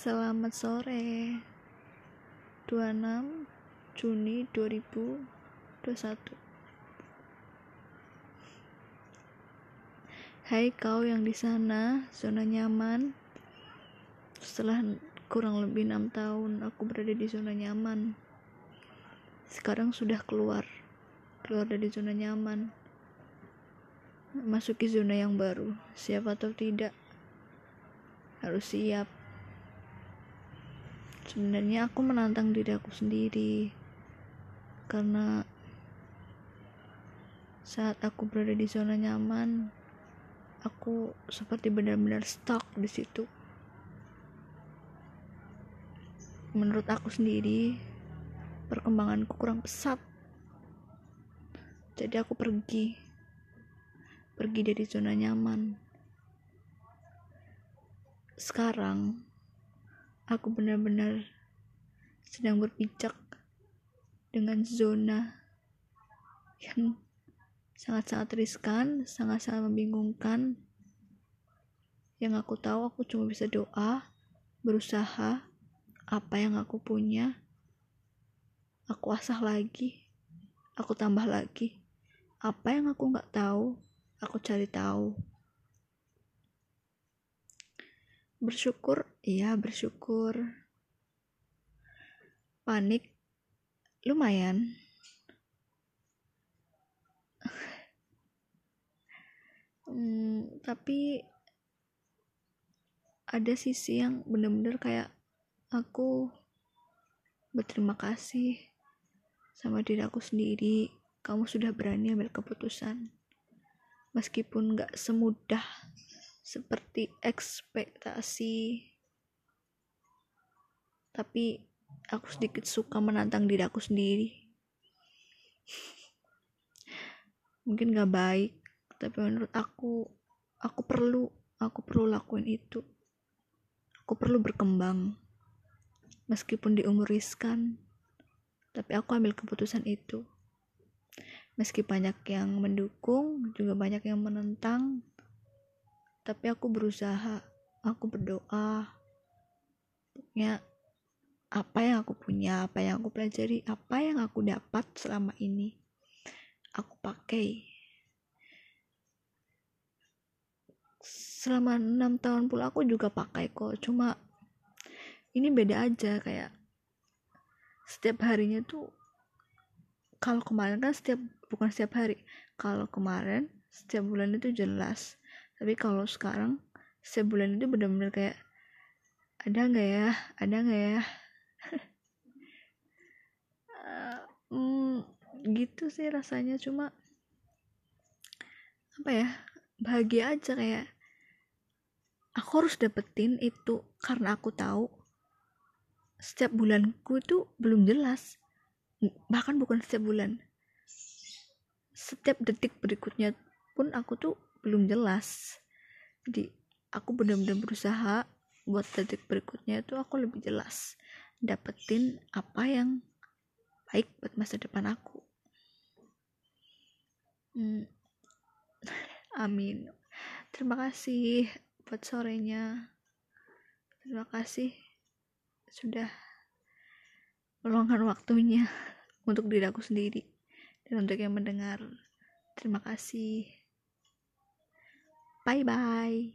Selamat sore. 26 Juni 2021 Hai kau yang di sana, zona nyaman. Setelah kurang lebih 6 tahun aku berada di zona nyaman Sekarang sudah keluar. Keluar dari zona nyaman. Masuki zona yang baru Siap atau tidak. Harus siap sebenarnya aku menantang diri aku sendiri. Karena saat aku berada di zona nyaman aku seperti benar-benar stuck di situ. Menurut aku sendiri perkembanganku kurang pesat. Jadi aku pergi. Pergi dari zona nyaman. Sekarang aku benar-benar sedang berpijak dengan zona yang sangat-sangat riskan, sangat-sangat membingungkan. Yang aku tahu aku cuma bisa doa, berusaha, apa yang aku punya, aku asah lagi, aku tambah lagi. Apa yang aku nggak tahu, aku cari tahu. Bersyukur, iya bersyukur. Panik, lumayan. hmm, tapi ada sisi yang bener-bener kayak aku berterima kasih sama diri aku sendiri kamu sudah berani ambil keputusan meskipun gak semudah seperti ekspektasi. Tapi aku sedikit suka menantang diri aku sendiri. Mungkin gak baik tapi menurut aku aku perlu aku perlu lakuin itu. Aku perlu berkembang. Meskipun di riskan tapi aku ambil keputusan itu. Meski banyak yang mendukung juga banyak yang menentang tapi aku berusaha aku berdoa. Ya apa yang aku punya apa yang aku pelajari apa yang aku dapat selama ini aku pakai. Selama enam tahun pula aku juga pakai kok. Cuma ini beda aja kayak setiap harinya tuh kalau kemarin kan setiap bukan setiap hari kalau kemarin setiap bulan itu jelas tapi kalau sekarang sebulan itu benar-benar kayak ada nggak ya? Ada nggak ya? Hmm, gitu sih rasanya. Cuma apa ya bahagia aja kayak aku harus dapetin itu karena aku tahu setiap bulanku itu belum jelas. Bahkan bukan setiap bulan. Setiap detik berikutnya pun aku tuh belum jelas. Jadi aku benar-benar berusaha buat detik berikutnya itu aku lebih jelas dapetin apa yang baik buat masa depan aku. Hmm. amin. Terima kasih buat sorenya. Terima kasih sudah meluangkan waktunya untuk diri aku sendiri dan untuk yang mendengar. Terima kasih Bye bye.